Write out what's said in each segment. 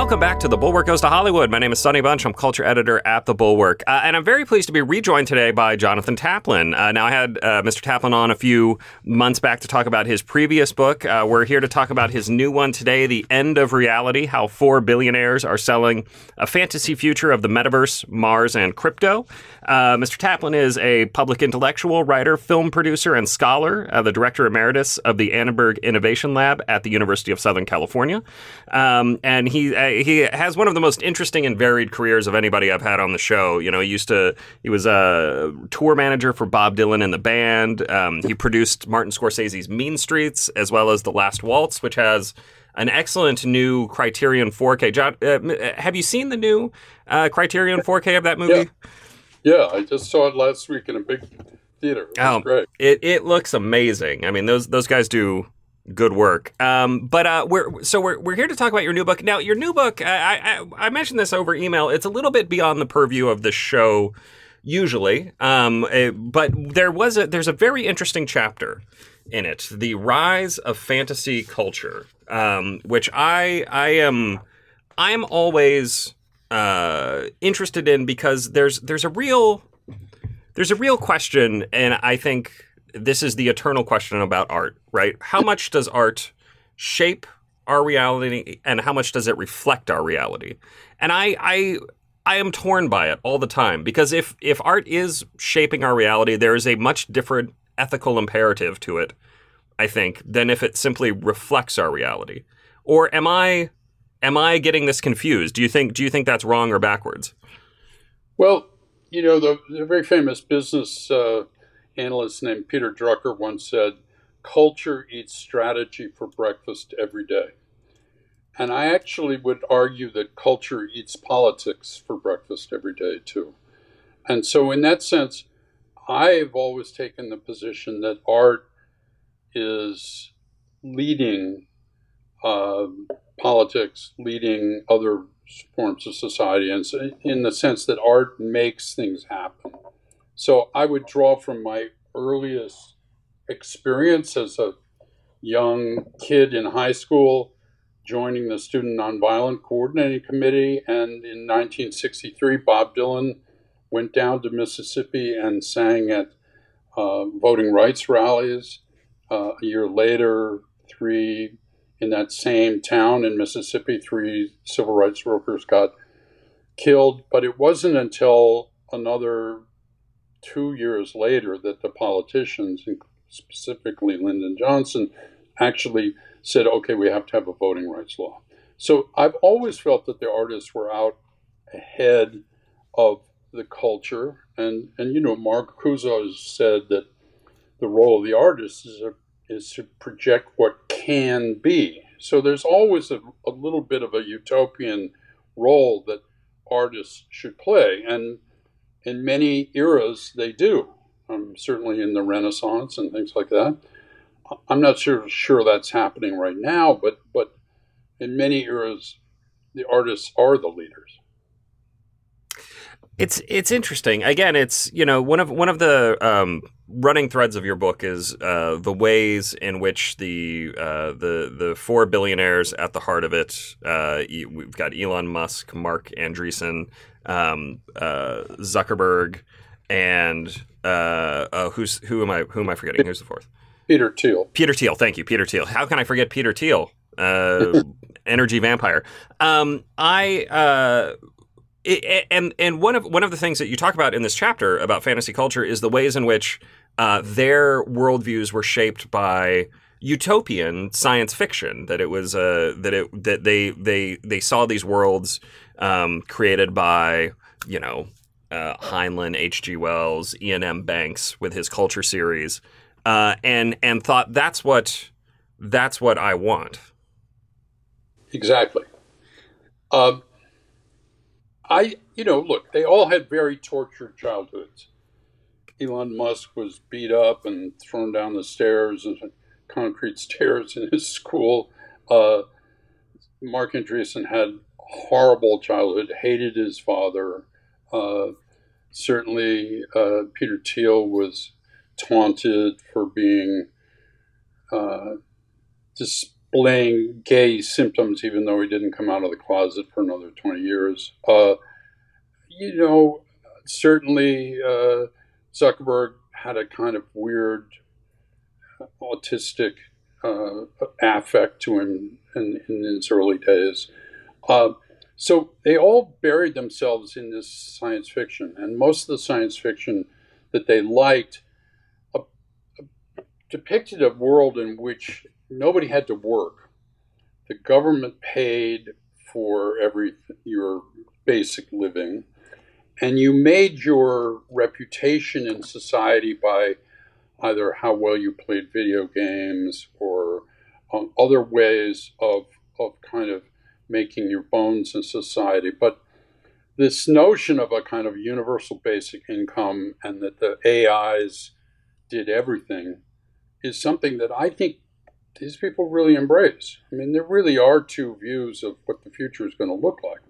Welcome back to The Bulwark Goes to Hollywood. My name is Sonny Bunch. I'm culture editor at The Bulwark. Uh, and I'm very pleased to be rejoined today by Jonathan Taplin. Uh, now, I had uh, Mr. Taplin on a few months back to talk about his previous book. Uh, we're here to talk about his new one today, The End of Reality How Four Billionaires Are Selling a Fantasy Future of the Metaverse, Mars, and Crypto. Uh, Mr. Taplin is a public intellectual, writer, film producer, and scholar, uh, the director emeritus of the Annenberg Innovation Lab at the University of Southern California. Um, and he uh, he has one of the most interesting and varied careers of anybody I've had on the show. You know, he used to he was a tour manager for Bob Dylan and the band. Um, he produced Martin Scorsese's Mean Streets as well as The Last Waltz, which has an excellent new Criterion 4K. John, uh, have you seen the new uh, Criterion 4K of that movie? Yeah. Yeah, I just saw it last week in a big theater. It oh, great. It it looks amazing. I mean, those those guys do good work. Um, but uh, we're so we're we're here to talk about your new book. Now, your new book, I, I, I mentioned this over email. It's a little bit beyond the purview of the show usually, um, eh, but there was a there's a very interesting chapter in it, the rise of fantasy culture, um, which I I am I am always uh, interested in because there's there's a real there's a real question, and I think this is the eternal question about art, right? How much does art shape our reality and how much does it reflect our reality? And I I I am torn by it all the time because if if art is shaping our reality, there is a much different ethical imperative to it, I think, than if it simply reflects our reality. Or am I am I getting this confused? Do you think do you think that's wrong or backwards? Well, you know, the, the very famous business uh, analyst named Peter Drucker once said, Culture eats strategy for breakfast every day. And I actually would argue that culture eats politics for breakfast every day, too. And so, in that sense, I've always taken the position that art is leading uh, politics, leading other forms of society, and so in the sense that art makes things happen. So I would draw from my earliest experience as a young kid in high school, joining the Student Nonviolent Coordinating Committee. And in 1963, Bob Dylan went down to Mississippi and sang at uh, voting rights rallies. Uh, a year later, three in that same town in Mississippi, three civil rights workers got killed. But it wasn't until another two years later that the politicians, specifically Lyndon Johnson, actually said, okay, we have to have a voting rights law. So I've always felt that the artists were out ahead of the culture. And, and you know, Marcuse has said that the role of the artist is, a, is to project what can be. So there's always a, a little bit of a utopian role that artists should play. And in many eras they do. Um, certainly in the Renaissance and things like that. I'm not sure sure that's happening right now, but but in many eras, the artists are the leaders. It's it's interesting. Again, it's you know one of one of the um, running threads of your book is uh, the ways in which the uh, the the four billionaires at the heart of it. Uh, we've got Elon Musk, Marc Andreessen, um, uh, Zuckerberg, and uh, uh, who's who am I who am I forgetting? Who's the fourth? Peter Thiel. Peter Thiel. Thank you, Peter Thiel. How can I forget Peter Thiel? Uh, energy vampire. Um, I uh, it, and and one of one of the things that you talk about in this chapter about fantasy culture is the ways in which uh, their worldviews were shaped by utopian science fiction. That it was uh, that it that they they they saw these worlds um, created by you know uh, Heinlein, H.G. Wells, Iain M. Banks with his Culture series, uh, and and thought that's what that's what I want. Exactly. Um, I you know look, they all had very tortured childhoods. Elon Musk was beat up and thrown down the stairs and concrete stairs in his school. Uh, Marc Andreessen had horrible childhood, hated his father. Uh, certainly, uh, Peter Thiel was taunted for being uh, just displaying gay symptoms, even though he didn't come out of the closet for another 20 years. Uh, you know, certainly uh, Zuckerberg had a kind of weird autistic uh, affect to him in, in his early days. Uh, so they all buried themselves in this science fiction, and most of the science fiction that they liked uh, depicted a world in which nobody had to work. The government paid for every your basic living, and you made your reputation in society by either how well you played video games or um, other ways of of kind of making your bones in society. But this notion of a kind of universal basic income and that the AIs did everything is something that I think these people really embrace. I mean, there really are two views of what the future is going to look like.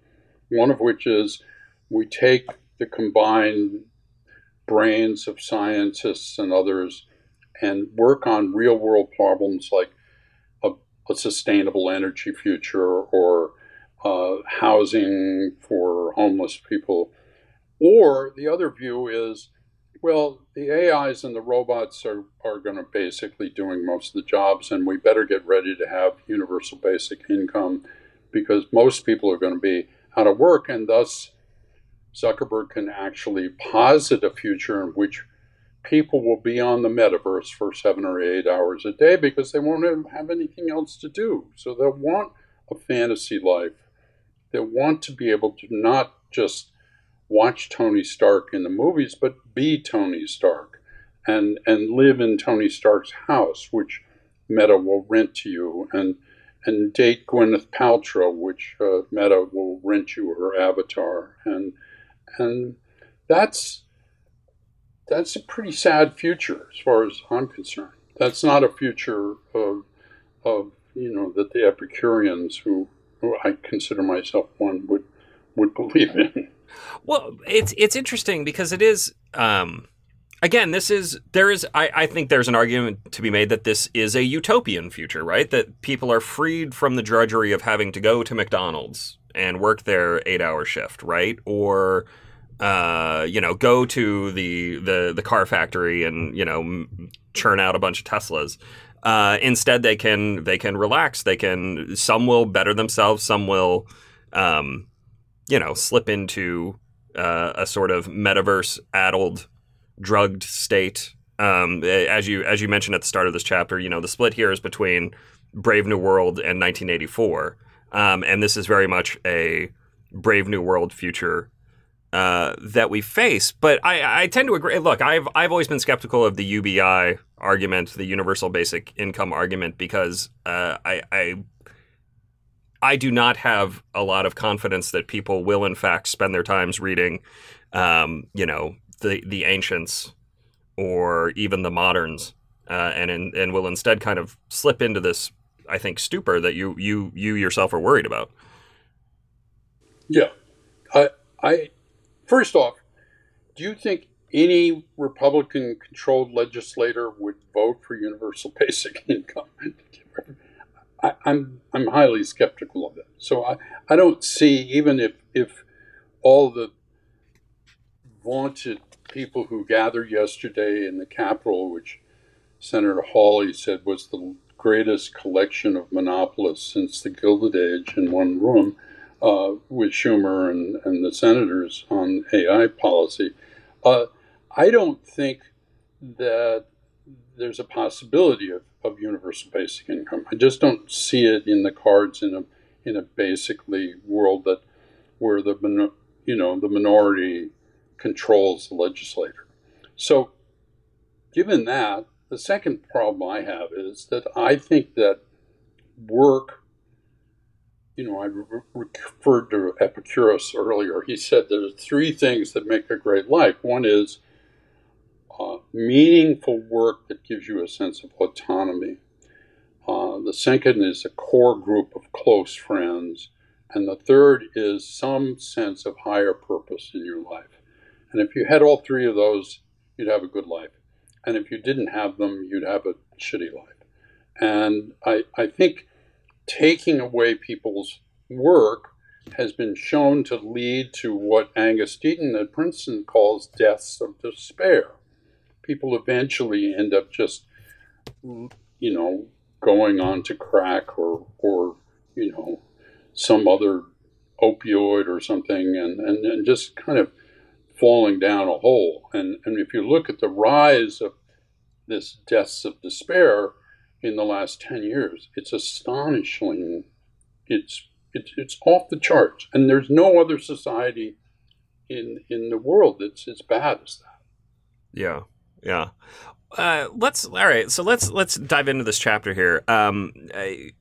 One of which is we take the combined brains of scientists and others and work on real world problems like a sustainable energy future or uh, housing for homeless people. Or the other view is, well, the AIs and the robots are, are going to basically doing most of the jobs, and we better get ready to have universal basic income because most people are going to be out of work, and thus Zuckerberg can actually posit a future in which people will be on the metaverse for seven or eight hours a day because they won't have anything else to do. So they'll want a fantasy life. They'll want to be able to not just watch Tony Stark in the movies, but be Tony Stark and, and live in Tony Stark's house, which Meta will rent to you, and, and date Gwyneth Paltrow, which uh, Meta will rent you her avatar. And, and that's that's a pretty sad future as far as I'm concerned. That's not a future of, of you know, that the Epicureans, who, who I consider myself one, would would believe in. Well, it's it's interesting because it is. Um, again, this is there is. I, I think there's an argument to be made that this is a utopian future, right? That people are freed from the drudgery of having to go to McDonald's and work their eight hour shift, right? Or uh, you know, go to the, the the car factory and you know churn out a bunch of Teslas. Uh, instead, they can they can relax. They can some will better themselves. Some will, um, you know, slip into uh, a sort of metaverse addled, drugged state. Um, as you as you mentioned at the start of this chapter, you know, the split here is between Brave New World and 1984, um, and this is very much a Brave New World future uh, that we face. But I, I tend to agree. Look, I've I've always been skeptical of the UBI argument, the universal basic income argument, because uh, I, I I do not have a lot of confidence that people will in fact spend their times reading, um, you know, the the ancients or even the moderns, uh, and in, and will instead kind of slip into this, I think, stupor that you you you yourself are worried about. Yeah, I I First off, do you think any Republican controlled legislator would vote for universal basic income? I, am I'm, I'm highly skeptical of that. So I, I don't see even if if all the vaunted people who gathered yesterday in the Capitol, which Senator Hawley said was the greatest collection of monopolists since the Gilded Age in one room, uh, with Schumer and, and the senators on AI policy. Uh, I don't think that there's a possibility of, of universal basic income. I just don't see it in the cards in a in a basically world that where the you know the minority controls the legislator. So, given that, the second problem I have is that I think that work you know, I referred to Epicurus earlier. He said there are three things that make a great life. One is uh, meaningful work that gives you a sense of autonomy. Uh, the second is a core group of close friends. And the third is some sense of higher purpose in your life. And if you had all three of those, you'd have a good life. And if you didn't have them, you'd have a shitty life. And I, I think taking away people's work has been shown to lead to what Angus Deaton at Princeton calls deaths of despair. People eventually end up just, you know, going on to crack or, or you know, some other opioid or something and, and, and just kind of falling down a hole. And, and if you look at the rise of this deaths of despair in the last 10 years, it's astonishing. It's, it's, it's off the charts. And there's no other society in, in the world that's as bad as that. Yeah. Yeah. Uh, let's all right. So let's let's dive into this chapter here. Um,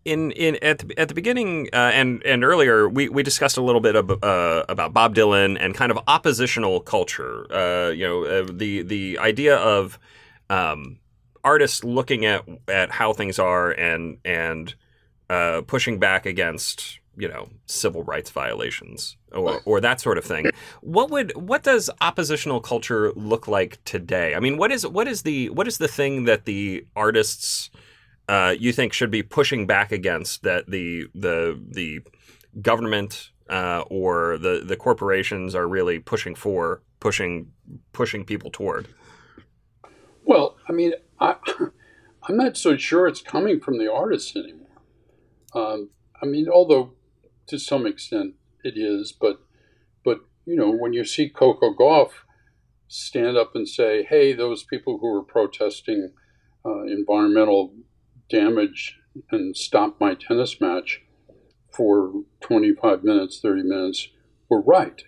in in at the, at the beginning uh, and and earlier, we, we discussed a little bit of, uh, about Bob Dylan and kind of oppositional culture. Uh, you know, uh, the the idea of um, artists looking at at how things are and and uh, pushing back against you know civil rights violations or, or that sort of thing. What would what does oppositional culture look like today? I mean, what is what is the what is the thing that the artists uh, you think should be pushing back against that the the the government uh, or the the corporations are really pushing for pushing pushing people toward? Well, I mean, I, I'm not so sure it's coming from the artists anymore. Um, I mean, although to some extent it is, but but you know when you see Coco Gauff stand up and say, "Hey, those people who are protesting uh, environmental damage and stop my tennis match for 25 minutes, 30 minutes were right,"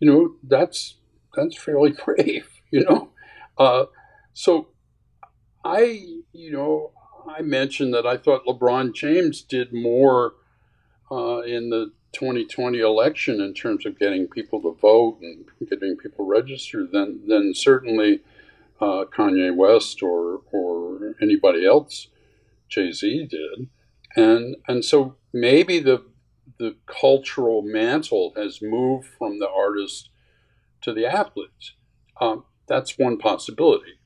you know that's that's fairly brave, you know. Uh, so I, you know, I mentioned that I thought LeBron James did more uh, in the 2020 election in terms of getting people to vote and getting people registered than than certainly uh, Kanye West or or anybody else Jay Z did, and and so maybe the the cultural mantle has moved from the artist to the athletes. Um, that's one possibility.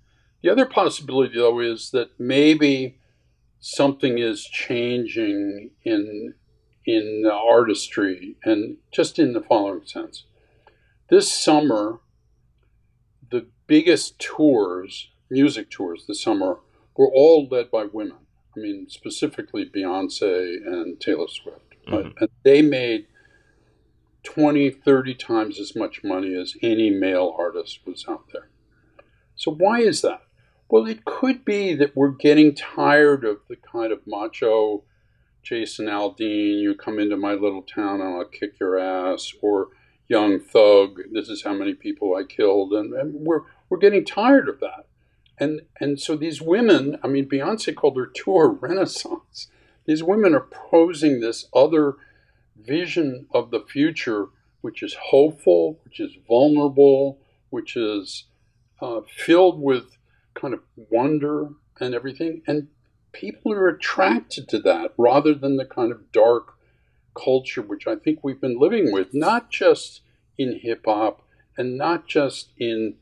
The other possibility, though, is that maybe something is changing in in artistry and just in the following sense. This summer, the biggest tours, music tours this summer, were all led by women. I mean, specifically Beyonce and Taylor Swift. Mm-hmm. And they made 20, 30 times as much money as any male artist was out there. So, why is that? Well, it could be that we're getting tired of the kind of macho Jason Aldean, you come into my little town and I'll kick your ass, or Young Thug, this is how many people I killed, and, and we're we're getting tired of that. And and so these women, I mean, Beyonce called her tour renaissance. These women are posing this other vision of the future, which is hopeful, which is vulnerable, which is uh, filled with kind of wonder and everything. And people are attracted to that rather than the kind of dark culture which I think we've been living with, not just in hip hop and not just in,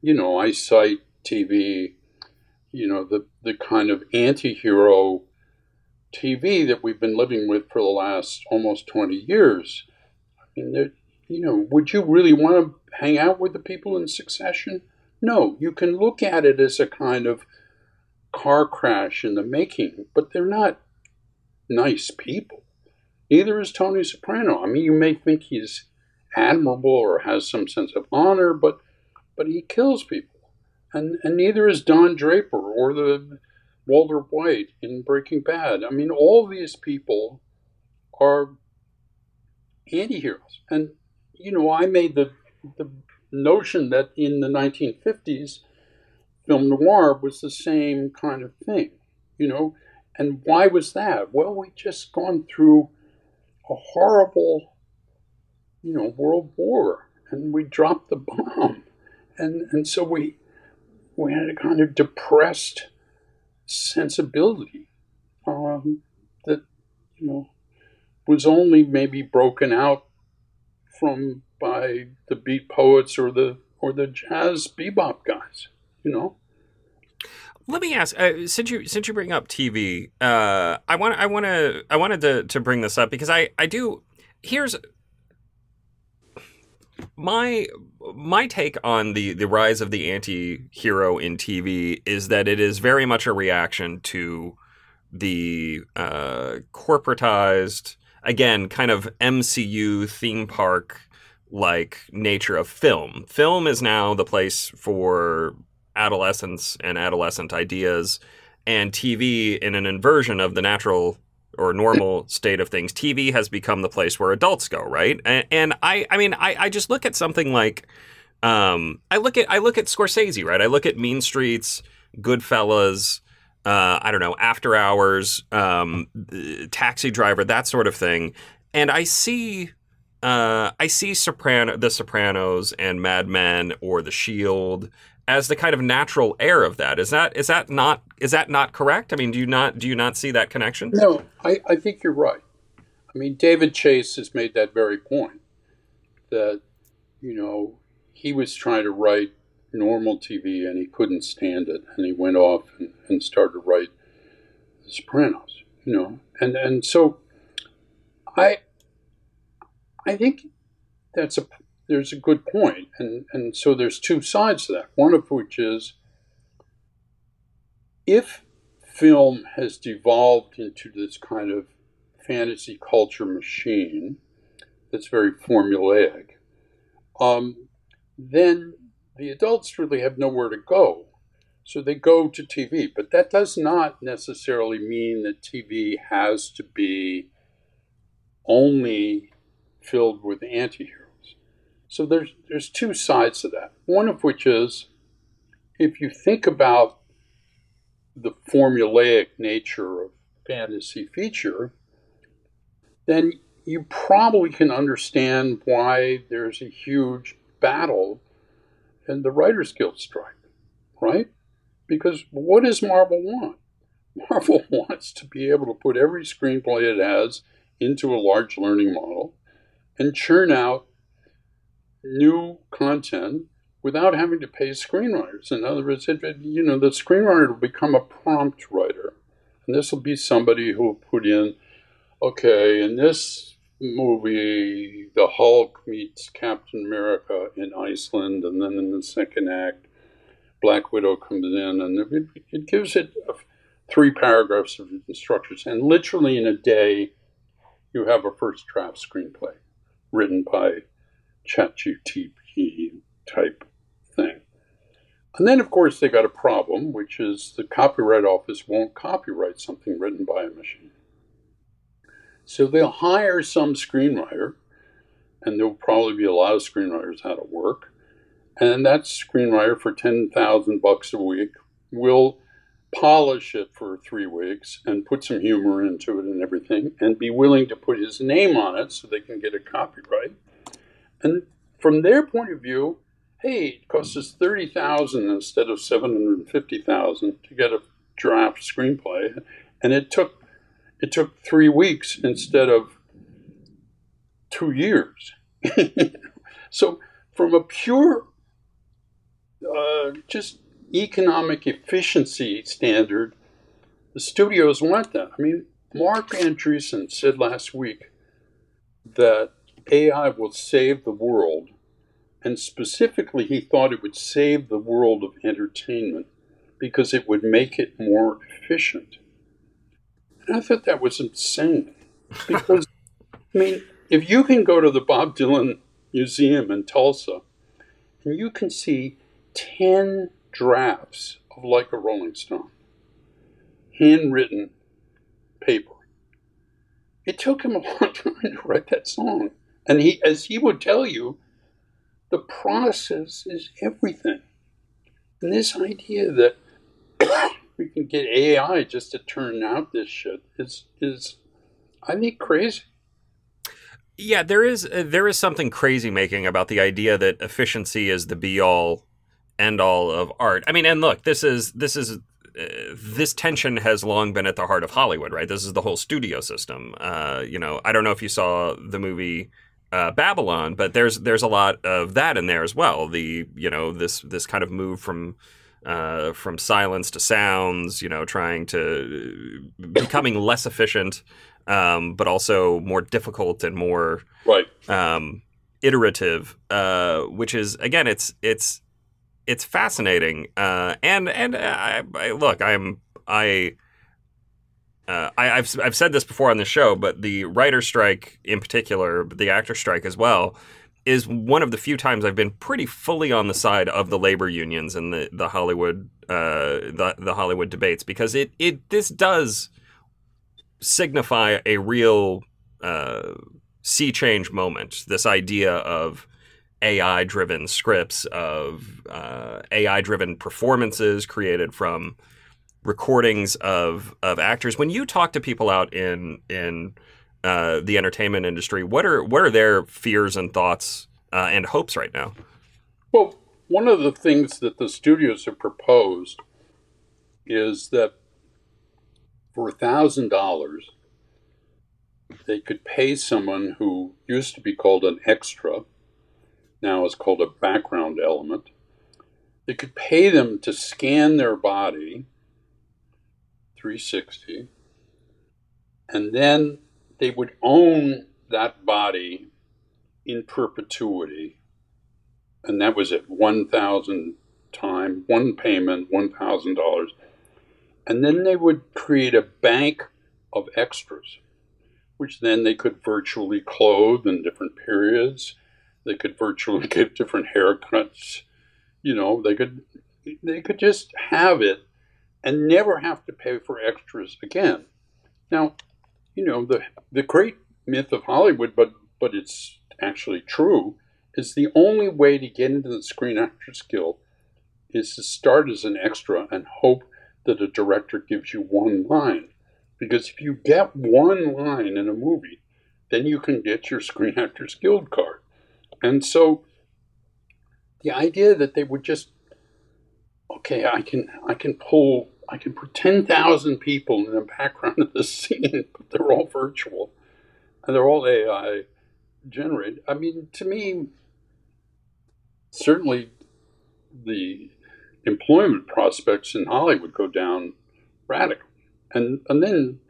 you know, I cite TV, you know, the, the kind of anti hero TV that we've been living with for the last almost 20 years. I mean, you know, would you really want to hang out with the people in succession? No, you can look at it as a kind of car crash in the making, but they're not nice people. Neither is Tony Soprano. I mean, you may think he's admirable or has some sense of honor, but but he kills people. And and neither is Don Draper or the Walter White in Breaking Bad. I mean, all these people are anti-heroes. And you know, I made the the notion that in the 1950s film noir was the same kind of thing, you know. And why was that? Well, we just gone through a horrible, you know, world war, and we dropped the bomb, and and so we we had a kind of depressed sensibility um, that you know was only maybe broken out from by the beat poets or the or the jazz bebop guys you know Let me ask, uh, since you since you bring up TV, uh, I want I want to I wanted to to bring this up because I I do. Here's my my take on the the rise of the anti-hero in TV is that it is very much a reaction to the uh, corporatized again kind of MCU theme park like nature of film. Film is now the place for adolescence and adolescent ideas and TV in an inversion of the natural or normal state of things, TV has become the place where adults go, right? And, and I, I mean, I, I just look at something like, um, I look at, I look at Scorsese, right? I look at Mean Streets, Goodfellas, uh, I don't know, After Hours, um, Taxi Driver, that sort of thing, and I see, uh, I see Soprano, The Sopranos, and Mad Men, or The Shield as the kind of natural heir of that. Is that is that not is that not correct? I mean, do you not do you not see that connection? No, I, I think you're right. I mean, David Chase has made that very point that you know he was trying to write normal TV and he couldn't stand it, and he went off and, and started to write The Sopranos. You know, and and so I I think that's a there's a good point. And, and so there's two sides to that. One of which is if film has devolved into this kind of fantasy culture machine that's very formulaic, um, then the adults really have nowhere to go. So they go to TV. But that does not necessarily mean that TV has to be only filled with anti heroes. So there's there's two sides to that. One of which is if you think about the formulaic nature of fantasy feature, then you probably can understand why there's a huge battle in the Writers Guild strike, right? Because what does Marvel want? Marvel wants to be able to put every screenplay it has into a large learning model and churn out new content without having to pay screenwriters. In other words, it, you know, the screenwriter will become a prompt writer. And this will be somebody who will put in, okay, in this movie, the Hulk meets Captain America in Iceland, and then in the second act, Black Widow comes in, and it, it gives it three paragraphs of instructions. And literally in a day, you have a first draft screenplay written by ChatGPT type thing. And then, of course, they got a problem, which is the Copyright Office won't copyright something written by a machine. So they'll hire some screenwriter, and there'll probably be a lot of screenwriters out of work. And that screenwriter, for 10,000 bucks a week, will polish it for three weeks and put some humor into it and everything, and be willing to put his name on it so they can get a copyright. And from their point of view, hey, it costs us thirty thousand instead of seven hundred fifty thousand to get a draft screenplay, and it took it took three weeks instead of two years. so, from a pure, uh, just economic efficiency standard, the studios want that. I mean, Marc Andreessen said last week that AI will save the world, and specifically, he thought it would save the world of entertainment because it would make it more efficient. And I thought that was insane because, I mean, if you can go to the Bob Dylan Museum in Tulsa and you can see 10 drafts of Like a Rolling Stone, handwritten paper. It took him a long time to write that song. And he, as he would tell you, the process is everything. And this idea that we can get AI just to turn out this shit is, is I think, crazy. Yeah, there is uh, there is something crazy making about the idea that efficiency is the be all end all of art. I mean, and look, this is this is uh, this tension has long been at the heart of Hollywood, right? This is the whole studio system. Uh, you know, I don't know if you saw the movie uh, Babylon, but there's there's a lot of that in there as well. The you know this this kind of move from uh, from silence to sounds, you know, trying to becoming less efficient, um, but also more difficult and more right. um, iterative. Uh, which is again, it's it's it's fascinating. Uh, and and I, I, look, I'm I. Uh, I, have I've said this before on the show, but the writer strike in particular, but the actor strike as well, is one of the few times I've been pretty fully on the side of the labor unions and the the Hollywood uh, the the Hollywood debates because it it this does signify a real uh, sea change moment. This idea of AI driven scripts of uh, AI driven performances created from recordings of of actors. When you talk to people out in in uh, the entertainment industry. What are what are their fears and thoughts uh, and hopes right now? Well, one of the things that the studios have proposed is that for thousand dollars, they could pay someone who used to be called an extra, now is called a background element. They could pay them to scan their body 360 and then they would own that body in perpetuity. And that was at 1,000 time, one payment, $1,000. And then they would create a bank of extras, which then they could virtually clothe in different periods. They could virtually give different haircuts. You know, they could they could just have it and never have to pay for extras again. Now, you know, the the great myth of Hollywood, but but it's actually true, is the only way to get into the Screen Actors Guild is to start as an extra and hope that a director gives you one line. Because if you get one line in a movie, then you can get your Screen Actors Guild card. And so the idea that they would just okay, I can I can pull I can put 10,000 people in the background of the scene, but they're all virtual and they're all AI generated. I mean, to me, certainly the employment prospects in Hollywood go down radically. And, and then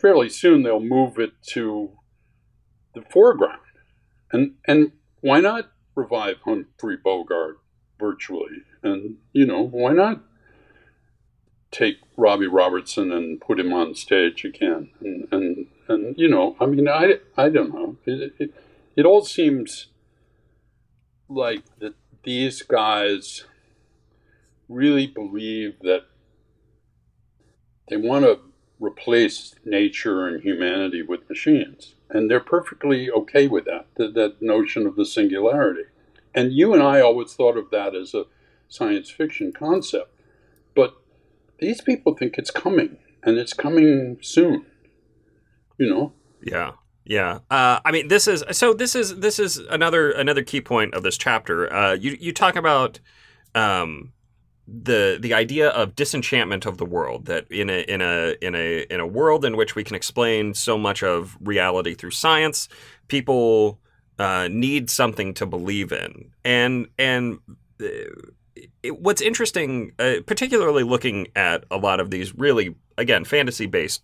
fairly soon they'll move it to the foreground. And, and why not revive Humphrey Bogart virtually? And, you know, why not take Robbie Robertson and put him on stage again. And, and, and you know, I mean, I, I don't know. It, it, it all seems like that these guys really believe that they want to replace nature and humanity with machines. And they're perfectly okay with that, that, that notion of the singularity. And you and I always thought of that as a science fiction concept. But these people think it's coming and it's coming soon you know? Yeah yeah. Uh, i mean this is so this is this is another another key point of this chapter. Uh, you you talk about um, the the idea of disenchantment of the world that in a in a in a in a world in which we can explain so much of reality through science people uh, need something to believe in. And and uh, it, what's interesting, uh, particularly looking at a lot of these really, again, fantasy based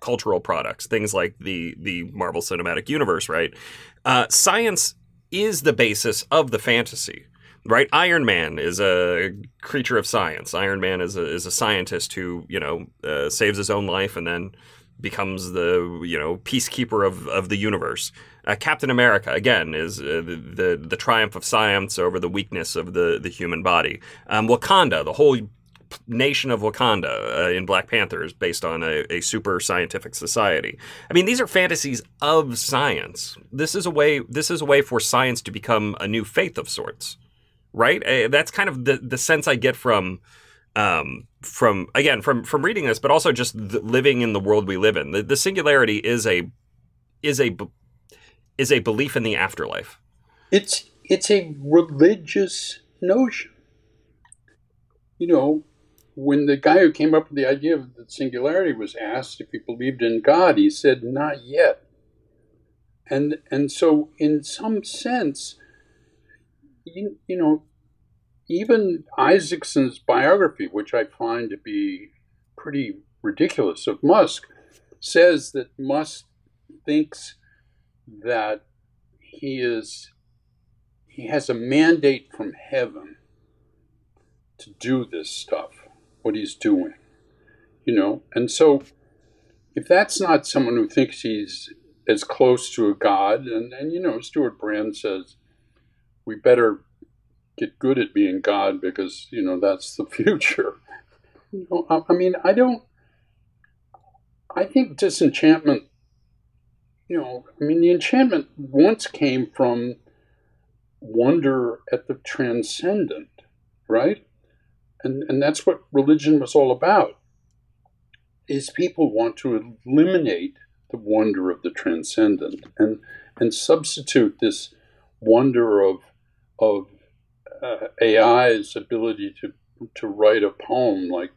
cultural products, things like the the Marvel Cinematic Universe, right? Uh, science is the basis of the fantasy, right? Iron Man is a creature of science. Iron Man is a, is a scientist who you know uh, saves his own life and then becomes the you know peacekeeper of, of the universe. Uh, Captain America again is uh, the, the, the triumph of science over the weakness of the the human body. Um, Wakanda, the whole nation of Wakanda uh, in Black Panther is based on a, a, super scientific society. I mean, these are fantasies of science. This is a way. This is a way for science to become a new faith of sorts, right? Uh, that's kind of the the sense I get from um, from again from from reading this, but also just living in the world we live in. The, the singularity is a is a is a belief in the afterlife. It's it's a religious notion. You know, when the guy who came up with the idea of the singularity was asked if he believed in God, he said, "Not yet." And and so, in some sense, you, you know, even Isaacson's biography, which I find to be pretty ridiculous of Musk, says that Musk thinks that he is he has a mandate from heaven to do this stuff, what he's doing. You know, and so if that's not someone who thinks he's as close to a god, and, and you know, Stewart Brand says we better get good at being God because you know that's the future. Mm-hmm. You know, I, I mean, I don't. I think disenchantment. You know, I mean, the enchantment once came from wonder at the transcendent, right? And and that's what religion was all about. Is people want to eliminate the wonder of the transcendent and and substitute this wonder of of uh, AI's ability to to write a poem like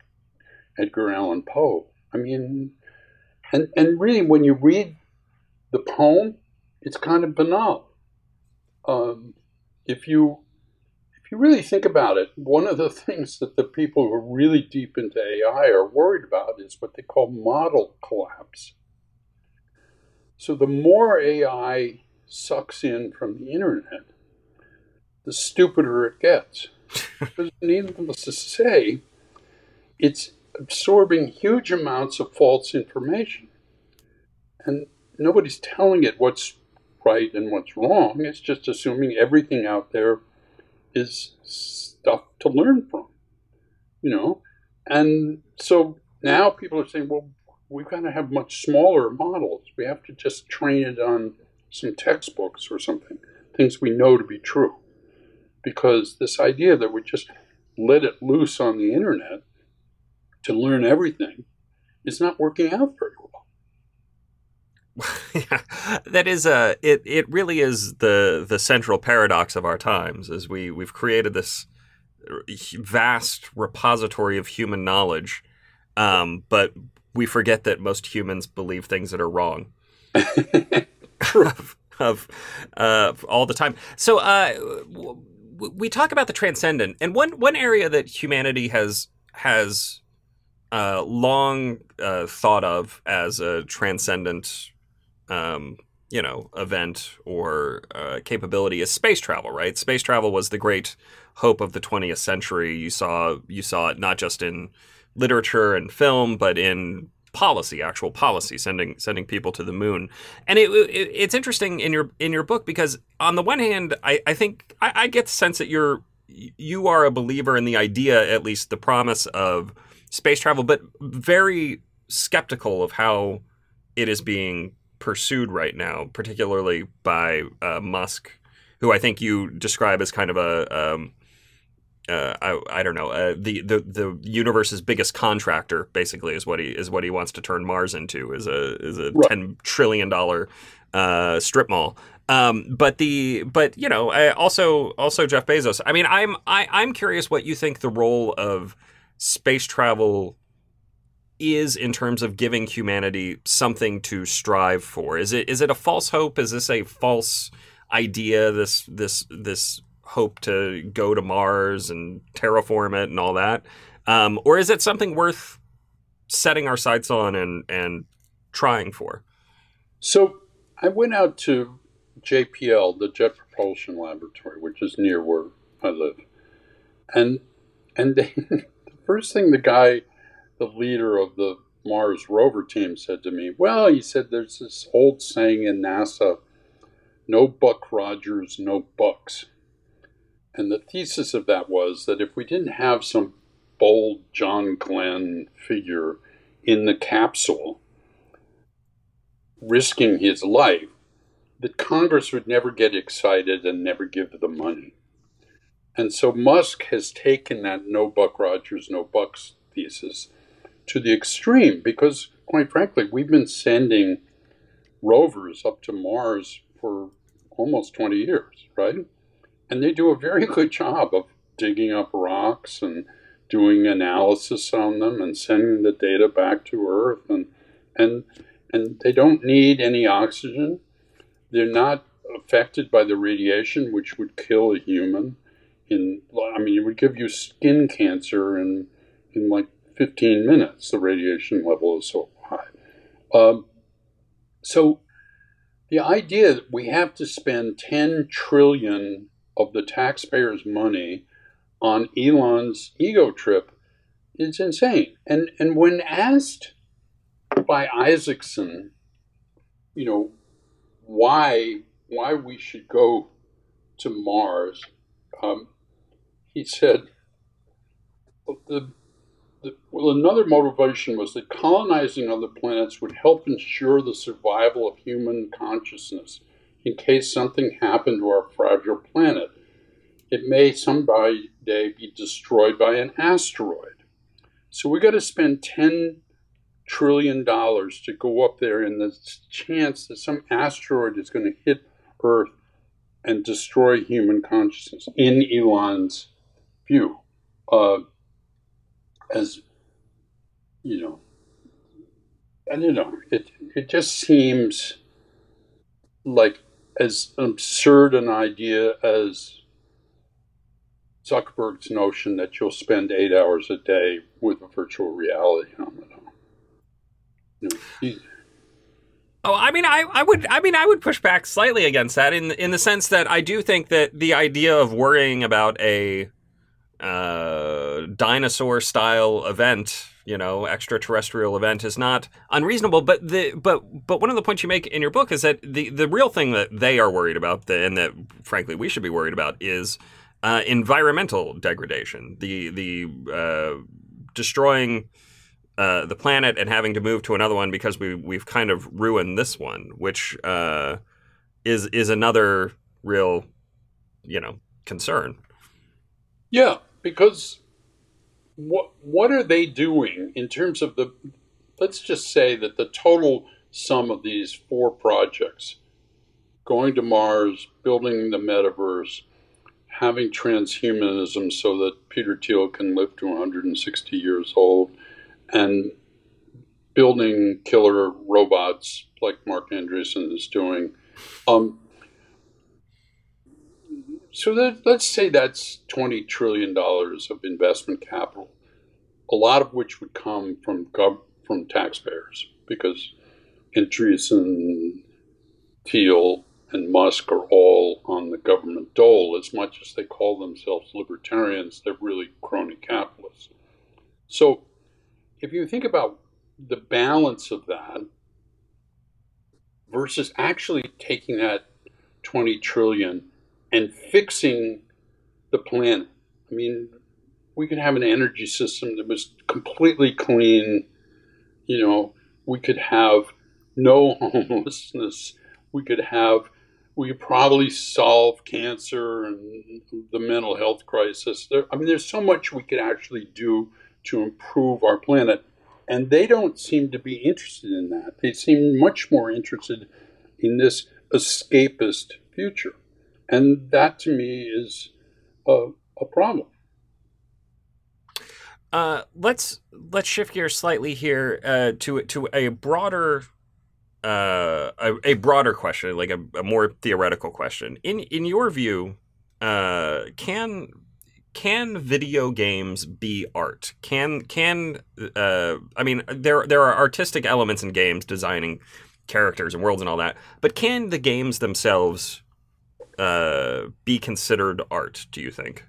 Edgar Allan Poe. I mean, and and really, when you read the poem, it's kind of banal. Um, if you if you really think about it, one of the things that the people who are really deep into AI are worried about is what they call model collapse. So the more AI sucks in from the internet, the stupider it gets. because needless to say, it's absorbing huge amounts of false information. And nobody's telling it what's right and what's wrong. It's just assuming everything out there is stuff to learn from, you know? And so now people are saying, well, we've got to have much smaller models. We have to just train it on some textbooks or something, things we know to be true because this idea that we just let it loose on the internet to learn everything is not working out very well. yeah, that is a it. It really is the the central paradox of our times. Is we we've created this vast repository of human knowledge, um, but we forget that most humans believe things that are wrong. of, of uh, all the time. So, uh, we talk about the transcendent, and one one area that humanity has has uh, long uh, thought of as a transcendent, um, you know, event or uh, capability is space travel. Right? Space travel was the great hope of the 20th century. You saw you saw it not just in literature and film, but in policy, actual policy, sending sending people to the moon. And it, it, it's interesting in your in your book because on the one hand, I, I think I, I, get the sense that you're you are a believer in the idea, at least the promise of space travel, but very skeptical of how it is being pursued right now, particularly by uh, Musk, who I think you describe as kind of a um, uh, I, I don't know uh, the, the the universe's biggest contractor basically is what he is what he wants to turn Mars into is a is a right. ten trillion dollar uh, strip mall. Um, but the but you know also also Jeff Bezos. I mean I'm I, I'm curious what you think the role of space travel is in terms of giving humanity something to strive for. Is it is it a false hope? Is this a false idea? This this this hope to go to Mars and terraform it and all that? Um, or is it something worth setting our sights on and, and trying for? So I went out to JPL, the Jet Propulsion Laboratory, which is near where I live. And and they, the first thing the guy, the leader of the Mars rover team said to me, well, he said there's this old saying in NASA, no Buck Rogers, no Bucks. And the thesis of that was that if we didn't have some bold John Glenn figure in the capsule risking his life, that Congress would never get excited and never give the money. And so Musk has taken that no Buck Rogers, no Bucks thesis to the extreme because, quite frankly, we've been sending rovers up to Mars for almost 20 years, right? And they do a very good job of digging up rocks and doing analysis on them and sending the data back to Earth and and and they don't need any oxygen. They're not affected by the radiation, which would kill a human. in I mean it would give you skin cancer in in like 15 minutes. The radiation level is so high. Um, so the idea that we have to spend 10 trillion of the taxpayers' money on Elon's ego trip is insane. And and when asked by Isaacson, you know, why why we should go to Mars, um, he said the, the, well, another motivation was that colonizing other planets would help ensure the survival of human consciousness in case something happened to our fragile planet. It may someday be destroyed by an asteroid. So we got to spend 10 trillion dollars to go up there and the chance that some asteroid is going to hit Earth and destroy human consciousness in Elon's view. Uh, as you know, I don't know. It it just seems like as absurd an idea as Zuckerberg's notion that you'll spend eight hours a day with a virtual reality helmet on. Oh, I mean, I, I would, I mean, I would push back slightly against that in in the sense that I do think that the idea of worrying about a uh, dinosaur style event, you know, extraterrestrial event, is not unreasonable. But the but but one of the points you make in your book is that the the real thing that they are worried about, and that frankly we should be worried about, is uh, environmental degradation. The the uh, destroying uh, the planet and having to move to another one because we we've kind of ruined this one, which uh, is is another real, you know, concern. Yeah, because what what are they doing in terms of the? Let's just say that the total sum of these four projects, going to Mars, building the metaverse, having transhumanism so that Peter Thiel can live to 160 years old and building killer robots like Marc Andreessen is doing. Um, so that, let's say that's $20 trillion of investment capital, a lot of which would come from gov- from taxpayers because Andreessen, Thiel, and Musk are all on the government dole. As much as they call themselves libertarians, they're really crony capitalists. So if you think about the balance of that versus actually taking that 20 trillion and fixing the planet. I mean, we could have an energy system that was completely clean. You know, we could have no homelessness. We could have, we could probably solve cancer and the mental health crisis. There, I mean, there's so much we could actually do to improve our planet. And they don't seem to be interested in that. They seem much more interested in this escapist future. And that to me is a, a problem. Uh, let's let's shift gears slightly here uh, to to a broader uh, a, a, broader question, like a, a, more theoretical question. In in your view, uh, can can video games be art? Can can uh, I mean there there are artistic elements in games, designing characters and worlds and all that, but can the games themselves uh, be considered art? Do you think?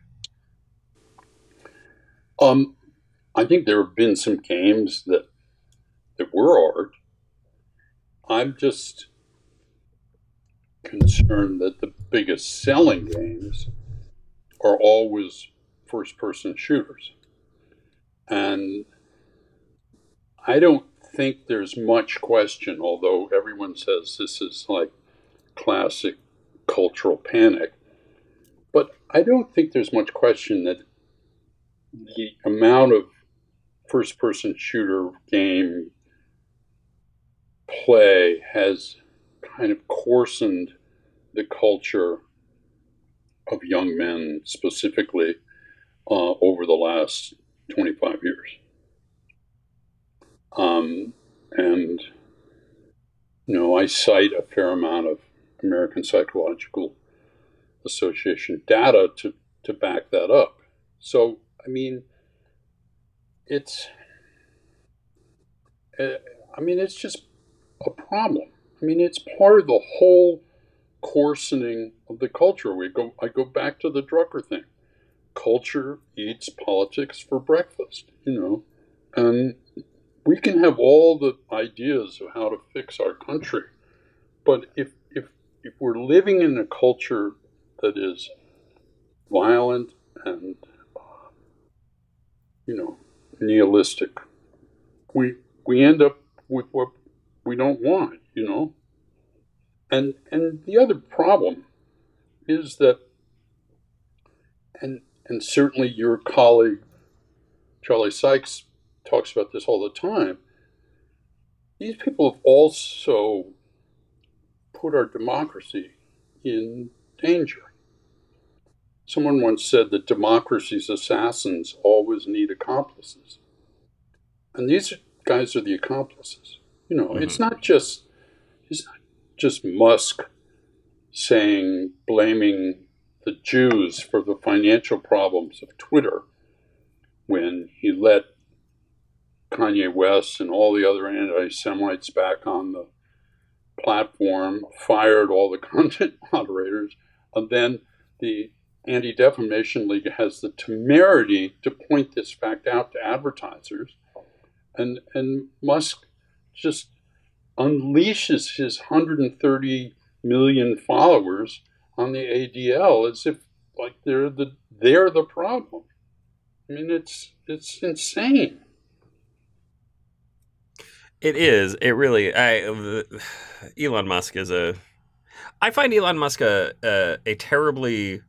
Um, I think there have been some games that that were art. I'm just concerned that the biggest selling games are always first person shooters. And I don't think there's much question, although everyone says this is like classic cultural panic. But I don't think there's much question that the amount of first person shooter game play has kind of coarsened the culture of young men specifically uh, over the last 25 years. Um, and, you know, I cite a fair amount of American Psychological Association data to to back that up. So, I mean, it's, uh, I mean, it's just a problem. I mean, it's part of the whole coarsening of the culture. We go, I go back to the Drucker thing. Culture eats politics for breakfast, you know, and we can have all the ideas of how to fix our country, but if if we're living in a culture that is violent and uh, you know nihilistic, we we end up with what we don't want, you know. And and the other problem is that and and certainly your colleague Charlie Sykes talks about this all the time. These people have also put our democracy in danger. Someone once said that democracy's assassins always need accomplices. And these guys are the accomplices. You know, mm-hmm. it's not just it's not just Musk saying blaming the Jews for the financial problems of Twitter when he let Kanye West and all the other anti Semites back on the platform, fired all the content moderators, and then the Anti Defamation League has the temerity to point this fact out to advertisers. And, and Musk just unleashes his 130 million followers on the ADL as if like they're the they're the problem. I mean, it's it's insane. It is. It really. I Elon Musk is a. I find Elon Musk a, a, a terribly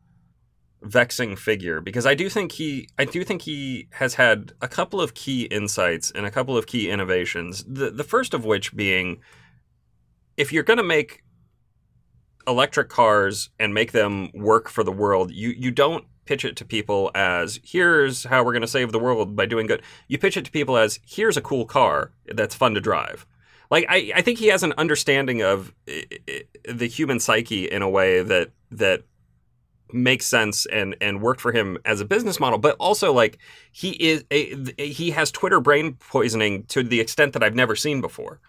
vexing figure because I do think he I do think he has had a couple of key insights and a couple of key innovations. The the first of which being if you're going to make electric cars and make them work for the world, you you don't pitch it to people as here's how we're going to save the world by doing good. You pitch it to people as here's a cool car that's fun to drive. Like I, I think he has an understanding of the human psyche in a way that that makes sense and and worked for him as a business model but also like he is a, he has twitter brain poisoning to the extent that i've never seen before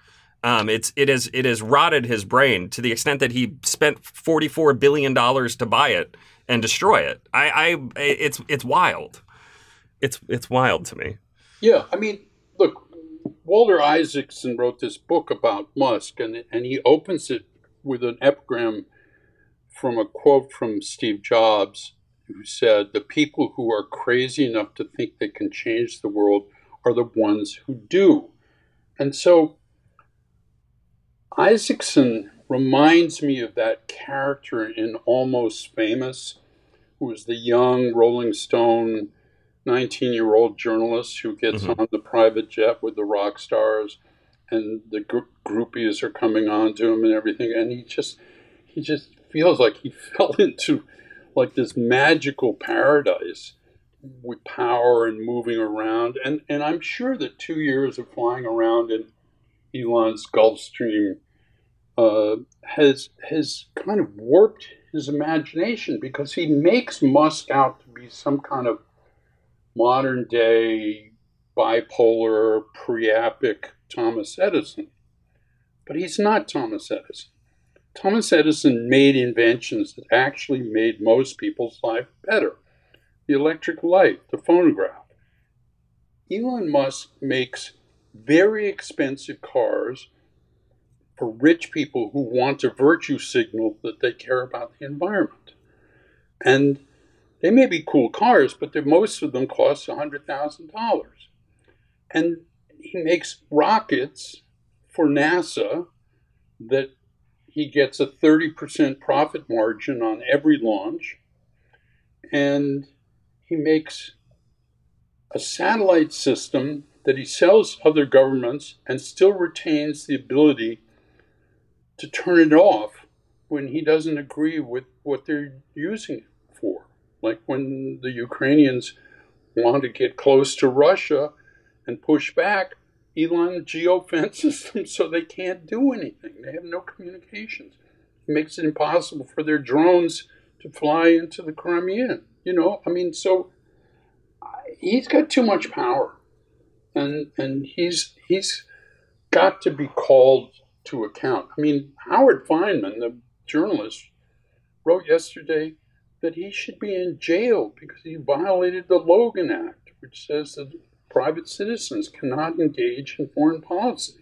um, it's it is it has rotted his brain to the extent that he spent forty four billion dollars to buy it and destroy it. I, I it's it's wild. It's it's wild to me. Yeah, I mean, look, Walter Isaacson wrote this book about Musk, and and he opens it with an epigram from a quote from Steve Jobs, who said, "The people who are crazy enough to think they can change the world are the ones who do." And so, Isaacson reminds me of that character in Almost Famous, who is the young Rolling Stone 19 year old journalist who gets mm-hmm. on the private jet with the rock stars and the gr- groupies are coming on to him and everything. And he just, he just feels like he fell into like this magical paradise with power and moving around. And, and I'm sure that two years of flying around in Elon's Gulfstream uh, has has kind of warped his imagination because he makes Musk out to be some kind of modern day bipolar priapic Thomas Edison. But he's not Thomas Edison. Thomas Edison made inventions that actually made most people's life better. The electric light, the phonograph. Elon Musk makes very expensive cars for rich people who want to virtue signal that they care about the environment. And they may be cool cars, but most of them cost $100,000. And he makes rockets for NASA that he gets a 30% profit margin on every launch. And he makes a satellite system that he sells other governments and still retains the ability to turn it off when he doesn't agree with what they're using it for. Like when the Ukrainians want to get close to Russia and push back, Elon geofences them so they can't do anything. They have no communications. It makes it impossible for their drones to fly into the Crimea. You know, I mean, so he's got too much power, and and he's he's got to be called to account. I mean, Howard Fineman, the journalist, wrote yesterday that he should be in jail because he violated the Logan Act, which says that private citizens cannot engage in foreign policy.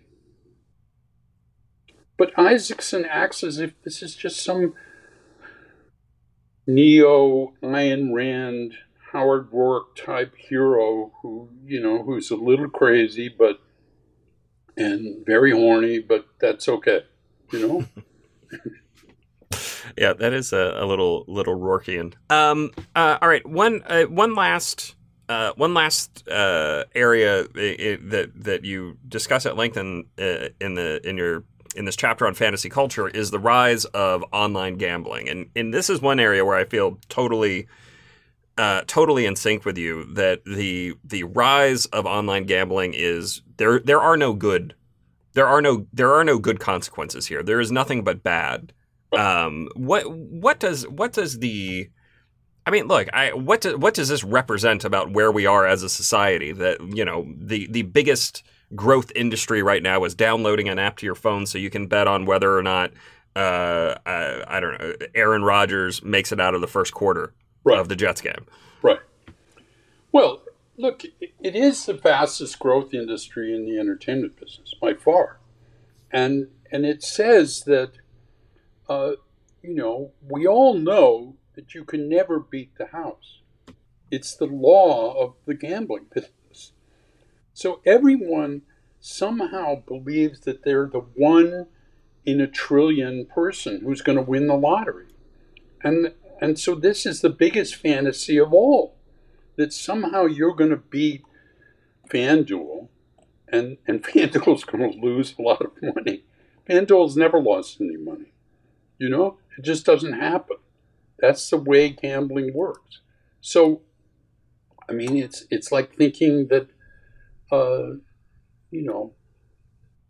But Isaacson acts as if this is just some neo Ayn Rand, Howard Roark type hero who, you know, who's a little crazy, but and very horny, but that's okay, you know. yeah, that is a, a little little Roarkean. Um, uh, all right, one uh, one last uh, one last uh, area it, that that you discuss at length in uh, in the in your in this chapter on fantasy culture is the rise of online gambling, and and this is one area where I feel totally. Uh, totally in sync with you that the the rise of online gambling is there. There are no good, there are no there are no good consequences here. There is nothing but bad. Um, what what does what does the I mean, look, I, what do, what does this represent about where we are as a society? That you know, the the biggest growth industry right now is downloading an app to your phone so you can bet on whether or not uh, I, I, don't know Aaron Rodgers makes it out of the first quarter right. of the Jets game. Right. Well, look, it is the fastest growth industry in the entertainment business by far, and and it says that uh, you know we all know that you can never beat the house. It's the law of the gambling business. So everyone somehow believes that they're the one in a trillion person who's going to win the lottery. And and so this is the biggest fantasy of all that somehow you're going to beat FanDuel and and FanDuel's going to lose a lot of money. FanDuel's never lost any money. You know, it just doesn't happen. That's the way gambling works. So I mean, it's it's like thinking that uh, you know,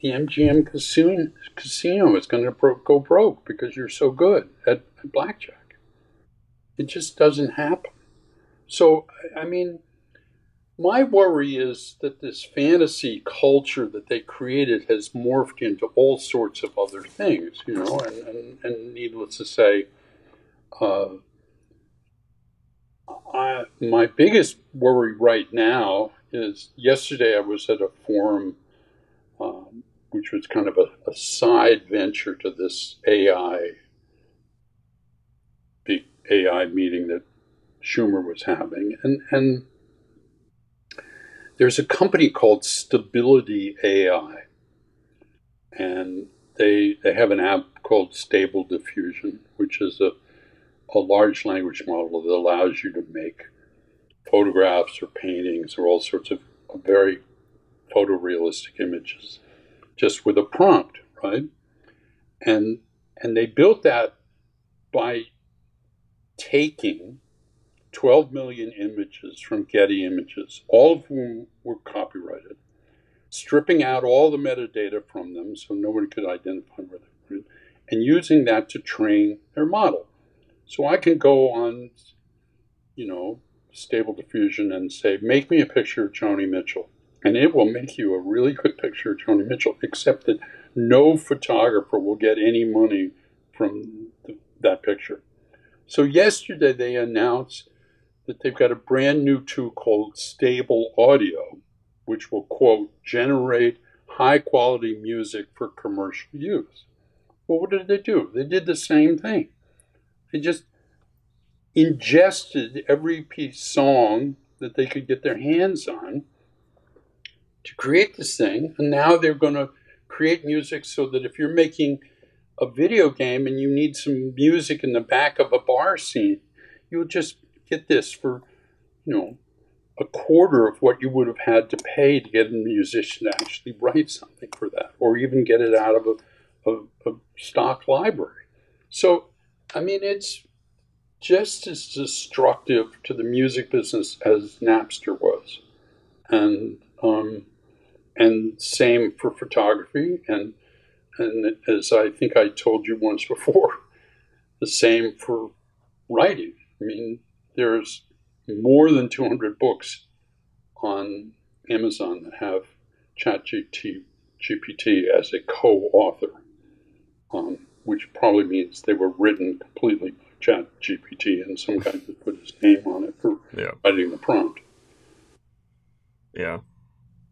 the MGM casino, casino is going to go broke because you're so good at blackjack. It just doesn't happen. So, I mean, my worry is that this fantasy culture that they created has morphed into all sorts of other things, you know, and, and, and needless to say, uh, I, my biggest worry right now is yesterday I was at a forum, um, which was kind of a, a, side venture to this AI, AI meeting that Schumer was having, and and there's a company called Stability AI, and they they have an app called Stable Diffusion, which is a a large language model that allows you to make photographs or paintings or all sorts of very photorealistic images just with a prompt, right? And and they built that by taking 12 million images from Getty Images, all of whom were copyrighted, stripping out all the metadata from them so no one could identify where they were, and using that to train their model. So I can go on, you know, Stable Diffusion and say, make me a picture of Joni Mitchell. And it will make you a really good picture of Joni Mitchell, except that no photographer will get any money from the, that picture. So yesterday they announced that they've got a brand new tool called Stable Audio, which will, quote, generate high quality music for commercial use. Well, what did they do? They did the same thing. They just ingested every piece song that they could get their hands on to create this thing. And now they're going to create music so that if you're making a video game and you need some music in the back of a bar scene, you'll just get this for, you know, a quarter of what you would have had to pay to get a musician to actually write something for that, or even get it out of a, a, a stock library. So, I mean, it's just as destructive to the music business as Napster was, and um, and same for photography, and and as I think I told you once before, the same for writing. I mean, there's more than 200 books on Amazon that have ChatGPT GPT as a co-author, um, which probably means they were written completely by ChatGPT, and some guy just put his name on it for Yeah. writing the prompt. Yeah.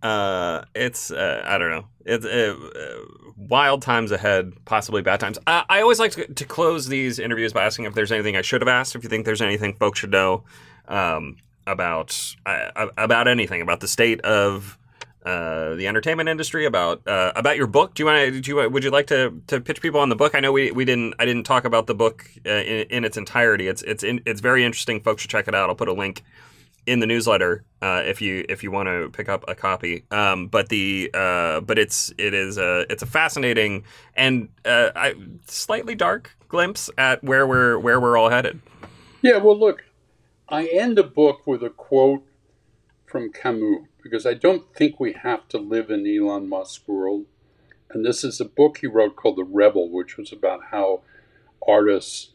Uh, it's uh, I don't know. It's uh, uh, wild times ahead, possibly bad times. I, I always like to, to close these interviews by asking if there's anything I should have asked. If you think there's anything folks should know um, about uh, about anything about the state of uh, the entertainment industry, about about your book. Do you want to? Would you like to, to pitch people on the book? I know we, we didn't I didn't talk about the book in, in its entirety. It's it's in, it's very interesting. Folks should check it out. I'll put a link in the newsletter uh, if you if you want to pick up a copy. Um, but the uh, but it's it is a it's a fascinating and uh, I, slightly dark glimpse at where we're where we're all headed. Yeah, well, look, I end the book with a quote from Camus because I don't think we have to live in Elon Musk's world. And this is a book he wrote called The Rebel, which was about how artists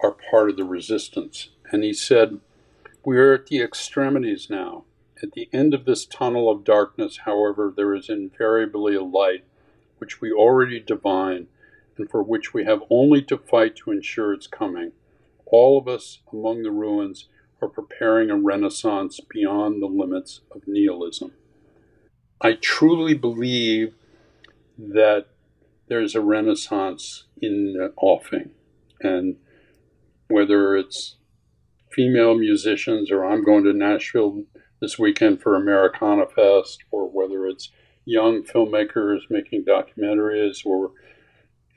are part of the resistance. And he said, We are at the extremities now. At the end of this tunnel of darkness, however, there is invariably a light which we already divine and for which we have only to fight to ensure its coming. All of us among the ruins are preparing a renaissance beyond the limits of nihilism. I truly believe that there's a renaissance in the offing, and whether it's female musicians or I'm going to Nashville this weekend for Americana Fest, or whether it's young filmmakers making documentaries, or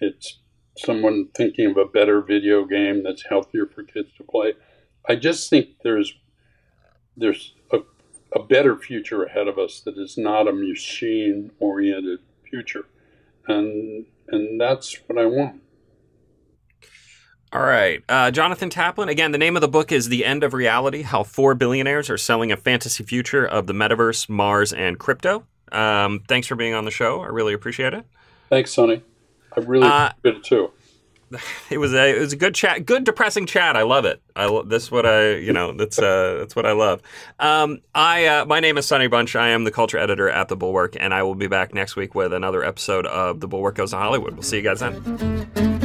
it's someone thinking of a better video game that's healthier for kids to play. I just think there's there's a, a better future ahead of us that is not a machine oriented future. And and that's what I want. All right. Uh, Jonathan Taplin. Again, the name of the book is The End of Reality How Four Billionaires Are Selling a Fantasy Future of the Metaverse, Mars, and Crypto. Um, thanks for being on the show. I really appreciate it. Thanks, Sonny. I really Uh, appreciate it too. It was a it was a good chat, good depressing chat. I love it. I lo- this is what I you know that's uh that's what I love. Um, I uh, my name is Sonny Bunch. I am the culture editor at the Bulwark, and I will be back next week with another episode of the Bulwark Goes to Hollywood. We'll see you guys then.